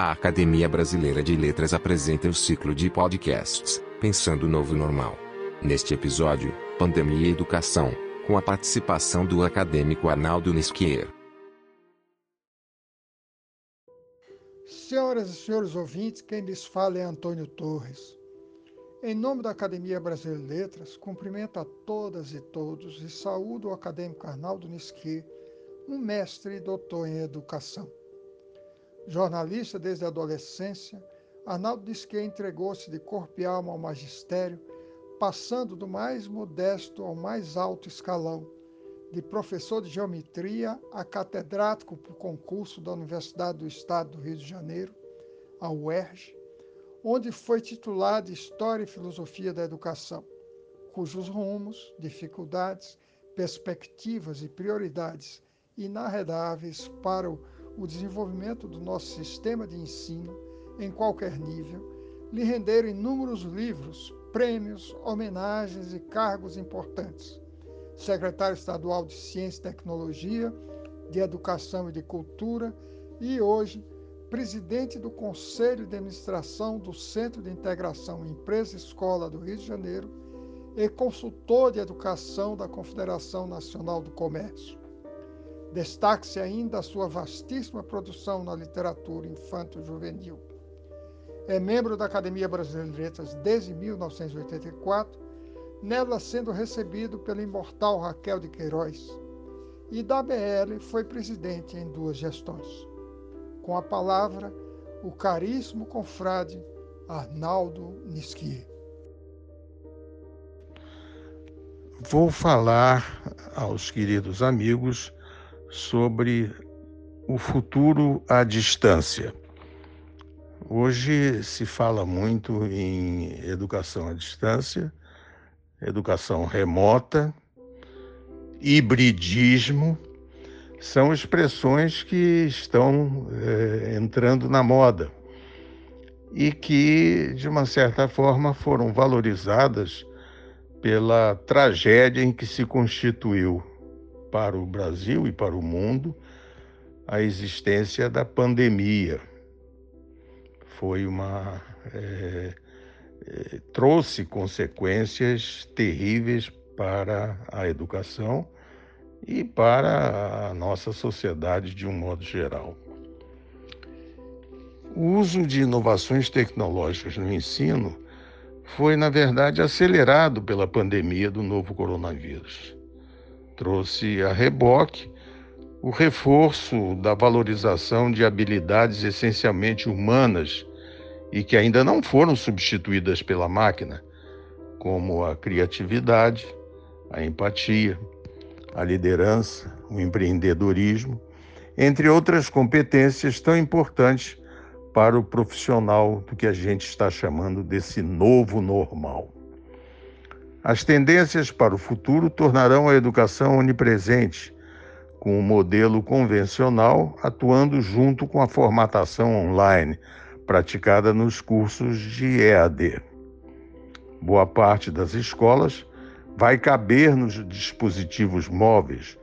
A Academia Brasileira de Letras apresenta o ciclo de podcasts Pensando o Novo Normal. Neste episódio, Pandemia e Educação, com a participação do acadêmico Arnaldo Nisquier. Senhoras e senhores ouvintes, quem lhes fala é Antônio Torres. Em nome da Academia Brasileira de Letras, cumprimento a todas e todos e saúdo o acadêmico Arnaldo Nisquier, um mestre e doutor em educação. Jornalista desde a adolescência, Arnaldo Nisquier entregou-se de corpo e alma ao magistério, passando do mais modesto ao mais alto escalão, de professor de geometria a catedrático por concurso da Universidade do Estado do Rio de Janeiro, a UERJ, onde foi titular de História e Filosofia da Educação, cujos rumos, dificuldades, perspectivas e prioridades inarredáveis para o desenvolvimento do nosso sistema de ensino em qualquer nível lhe renderam inúmeros livros, prêmios, homenagens e cargos importantes. Secretário Estadual de Ciência e Tecnologia, de Educação e de Cultura e hoje presidente do Conselho de Administração do Centro de Integração Empresa Escola do Rio de Janeiro e consultor de educação da Confederação Nacional do Comércio. Destaque-se ainda a sua vastíssima produção na literatura infanto-juvenil. É membro da Academia Brasileira de Letras desde 1984, nela sendo recebido pela imortal Raquel de Queiroz, e da BL foi presidente em duas gestões com a palavra o caríssimo confrade Arnaldo Nisquier. Vou falar aos queridos amigos sobre o futuro à distância. Hoje se fala muito em educação à distância, educação remota, hibridismo são expressões que estão é, entrando na moda e que, de uma certa forma, foram valorizadas pela tragédia em que se constituiu para o Brasil e para o mundo a existência da pandemia. Foi uma. É, é, trouxe consequências terríveis para a educação e para a nossa sociedade de um modo geral. O uso de inovações tecnológicas no ensino foi, na verdade, acelerado pela pandemia do novo coronavírus. Trouxe a reboque o reforço da valorização de habilidades essencialmente humanas e que ainda não foram substituídas pela máquina, como a criatividade, a empatia, a liderança, o empreendedorismo, entre outras competências tão importantes para o profissional do que a gente está chamando desse novo normal. As tendências para o futuro tornarão a educação onipresente, com o modelo convencional atuando junto com a formatação online, praticada nos cursos de EAD. Boa parte das escolas vai caber nos dispositivos móveis,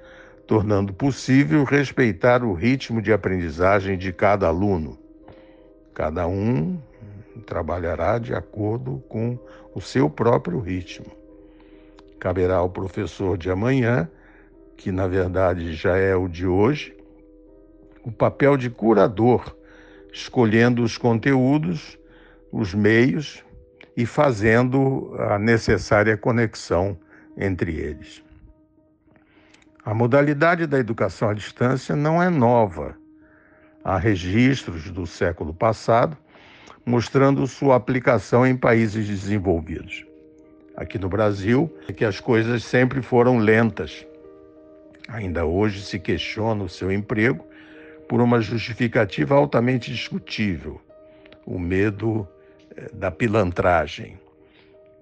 tornando possível respeitar o ritmo de aprendizagem de cada aluno. Cada um trabalhará de acordo com o seu próprio ritmo. Caberá ao professor de amanhã, que na verdade já é o de hoje, o papel de curador, escolhendo os conteúdos, os meios e fazendo a necessária conexão entre eles. A modalidade da educação à distância não é nova. Há registros do século passado mostrando sua aplicação em países desenvolvidos. Aqui no Brasil, é que as coisas sempre foram lentas. Ainda hoje se questiona o seu emprego por uma justificativa altamente discutível: o medo eh, da pilantragem.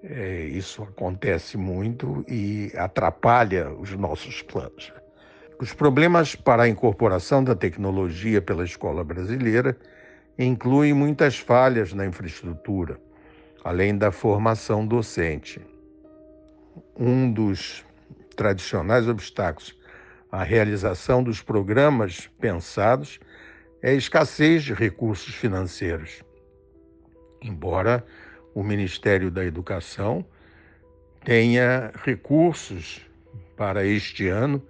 É, isso acontece muito e atrapalha os nossos planos. Os problemas para a incorporação da tecnologia pela escola brasileira incluem muitas falhas na infraestrutura, além da formação docente. Um dos tradicionais obstáculos à realização dos programas pensados é a escassez de recursos financeiros. Embora o Ministério da Educação tenha recursos para este ano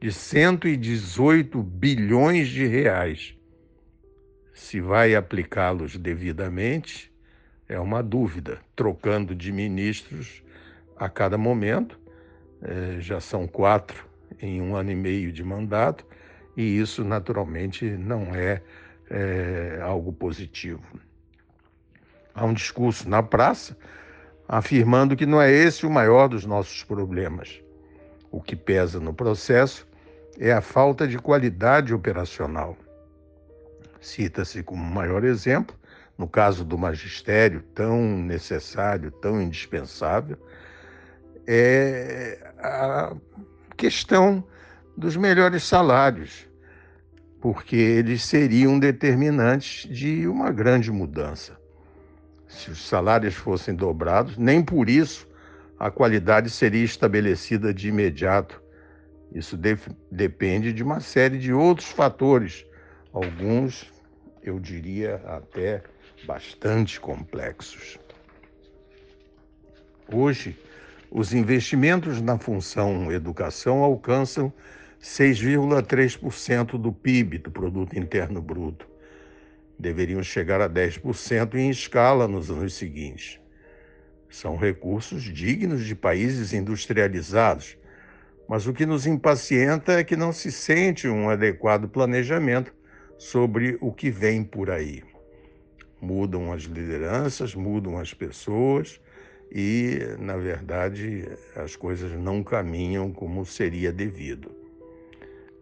de 118 bilhões de reais. Se vai aplicá-los devidamente, é uma dúvida, trocando de ministros a cada momento. É, já são quatro em um ano e meio de mandato, e isso naturalmente não é, é algo positivo. Há um discurso na praça afirmando que não é esse o maior dos nossos problemas. O que pesa no processo é a falta de qualidade operacional. Cita-se como maior exemplo, no caso do magistério, tão necessário, tão indispensável, é a questão dos melhores salários, porque eles seriam determinantes de uma grande mudança se os salários fossem dobrados, nem por isso a qualidade seria estabelecida de imediato. Isso de depende de uma série de outros fatores, alguns, eu diria, até bastante complexos. Hoje, os investimentos na função educação alcançam 6,3% do PIB, do Produto Interno Bruto deveriam chegar a 10% em escala nos anos seguintes. São recursos dignos de países industrializados, mas o que nos impacienta é que não se sente um adequado planejamento sobre o que vem por aí. Mudam as lideranças, mudam as pessoas e, na verdade, as coisas não caminham como seria devido.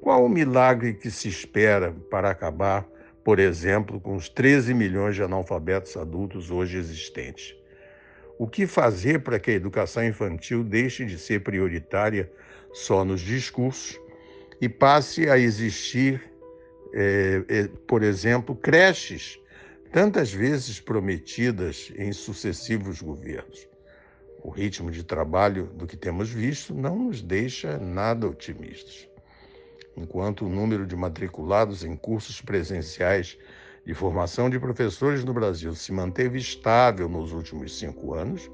Qual o milagre que se espera para acabar por exemplo, com os 13 milhões de analfabetos adultos hoje existentes. O que fazer para que a educação infantil deixe de ser prioritária só nos discursos e passe a existir, é, é, por exemplo, creches, tantas vezes prometidas em sucessivos governos? O ritmo de trabalho do que temos visto não nos deixa nada otimistas enquanto o número de matriculados em cursos presenciais de formação de professores no Brasil se manteve estável nos últimos cinco anos,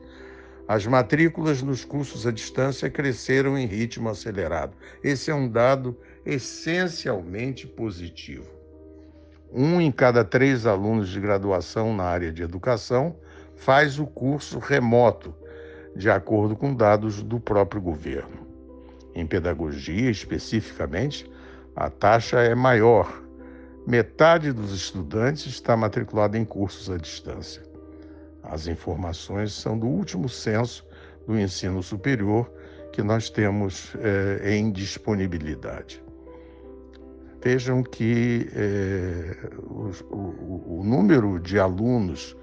as matrículas nos cursos à distância cresceram em ritmo acelerado. Esse é um dado essencialmente positivo. Um em cada três alunos de graduação na área de educação faz o curso remoto, de acordo com dados do próprio governo. Em pedagogia, especificamente, a taxa é maior. Metade dos estudantes está matriculada em cursos à distância. As informações são do último censo do ensino superior que nós temos é, em disponibilidade. Vejam que é, o, o, o número de alunos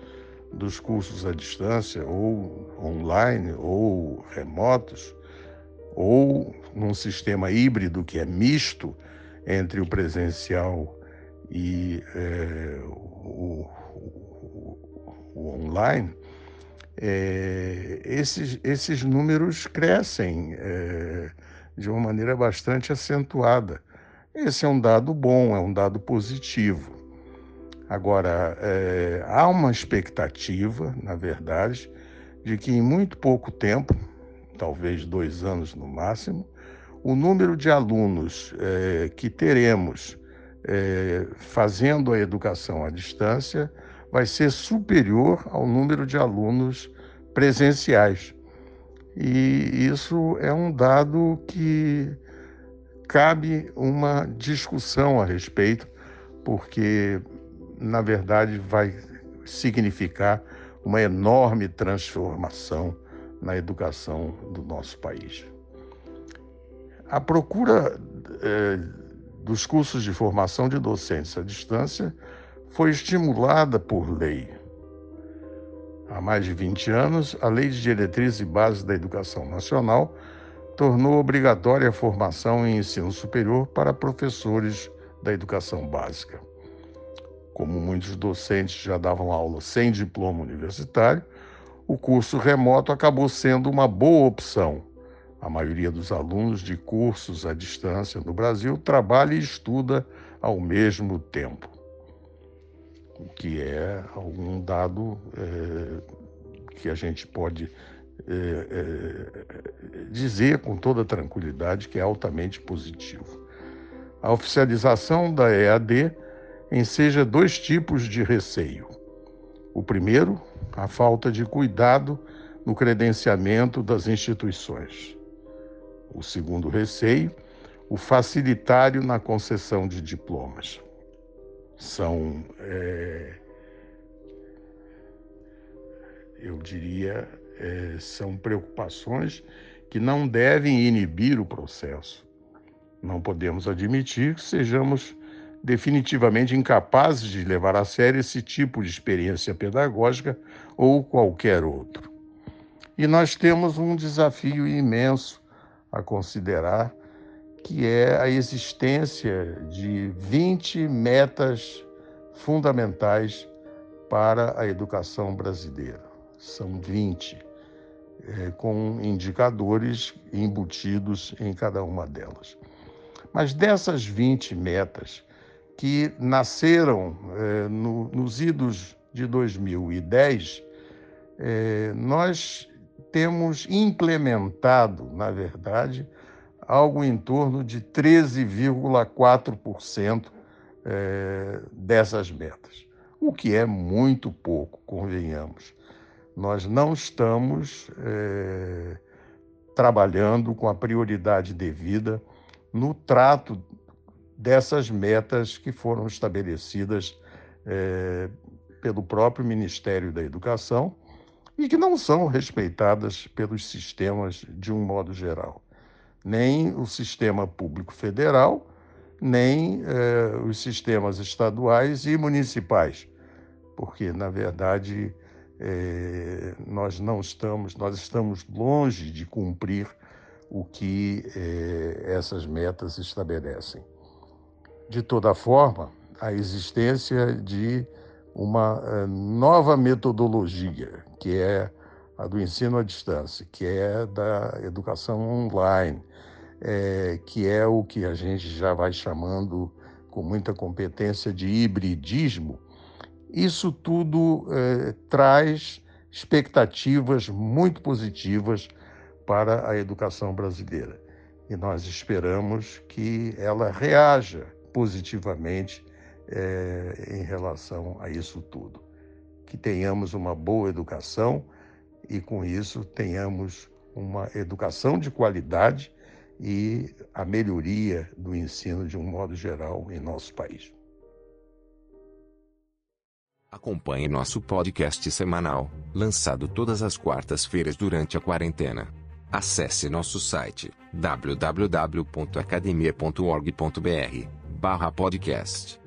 dos cursos à distância, ou online, ou remotos, ou num sistema híbrido que é misto entre o presencial e é, o, o, o, online, é, esses, esses números crescem é, de uma maneira bastante acentuada. Esse é um dado bom, é um dado positivo. Agora, é, há uma expectativa, na verdade, de que em muito pouco tempo, talvez dois anos no máximo, o número de alunos é, que teremos é, fazendo a educação à distância vai ser superior ao número de alunos presenciais. E isso é um dado que cabe uma discussão a respeito, porque, na verdade, vai significar uma enorme transformação na educação do nosso país. A procura eh, dos cursos de formação de docentes à distância foi estimulada por lei. Há mais de 20 anos, a Lei de Diretrizes e Bases da Educação Nacional tornou obrigatória a formação em ensino superior para professores da educação básica. Como muitos docentes já davam aula sem diploma universitário, o curso remoto acabou sendo uma boa opção a maioria dos alunos de cursos à distância no Brasil trabalha e estuda ao mesmo tempo. o que é algum dado é, que a gente pode é, é, dizer com toda tranquilidade que é altamente positivo. A oficialização da EAD enseja dois tipos de receio. O primeiro, a falta de cuidado no credenciamento das instituições. O segundo receio, o facilitário na concessão de diplomas. São, é, eu diria, é, são preocupações que não devem inibir o processo. Não podemos admitir que sejamos definitivamente incapazes de levar a sério esse tipo de experiência pedagógica ou qualquer outro. E nós temos um desafio imenso a considerar, que é a existência de 20 metas fundamentais para a educação brasileira. São 20, é, com indicadores embutidos em cada uma delas. Mas dessas 20 metas, que nasceram é, no, nos idos de 2010, é, nós temos implementado, na verdade, algo em torno de 13,4% é, dessas metas, o que é muito pouco, convenhamos. Nós não estamos é, trabalhando com a prioridade devida no trato dessas metas que foram estabelecidas é, pelo próprio Ministério da Educação e que não são respeitadas pelos sistemas de um modo geral. Nem o sistema público federal, nem é, os sistemas estaduais e municipais, porque, na verdade, é, nós não estamos, nós estamos longe de cumprir o que é, essas metas estabelecem de toda forma, a existência de uma eh, nova metodologia, que é a do ensino à distância, que é da educação online, é, que é o que a gente já vai chamando com muita competência de hibridismo. Isso tudo é, traz expectativas muito positivas para a educação brasileira. E nós esperamos que ela reaja positivamente é, em relação a isso tudo. Que tenhamos uma boa educação e, com isso, tenhamos uma educação de qualidade e a melhoria do ensino de um modo geral em nosso país. Acompanhe nosso podcast semanal, lançado todas as quartas-feiras durante a quarentena. Acesse nosso site www.academia.org.br barra podcast.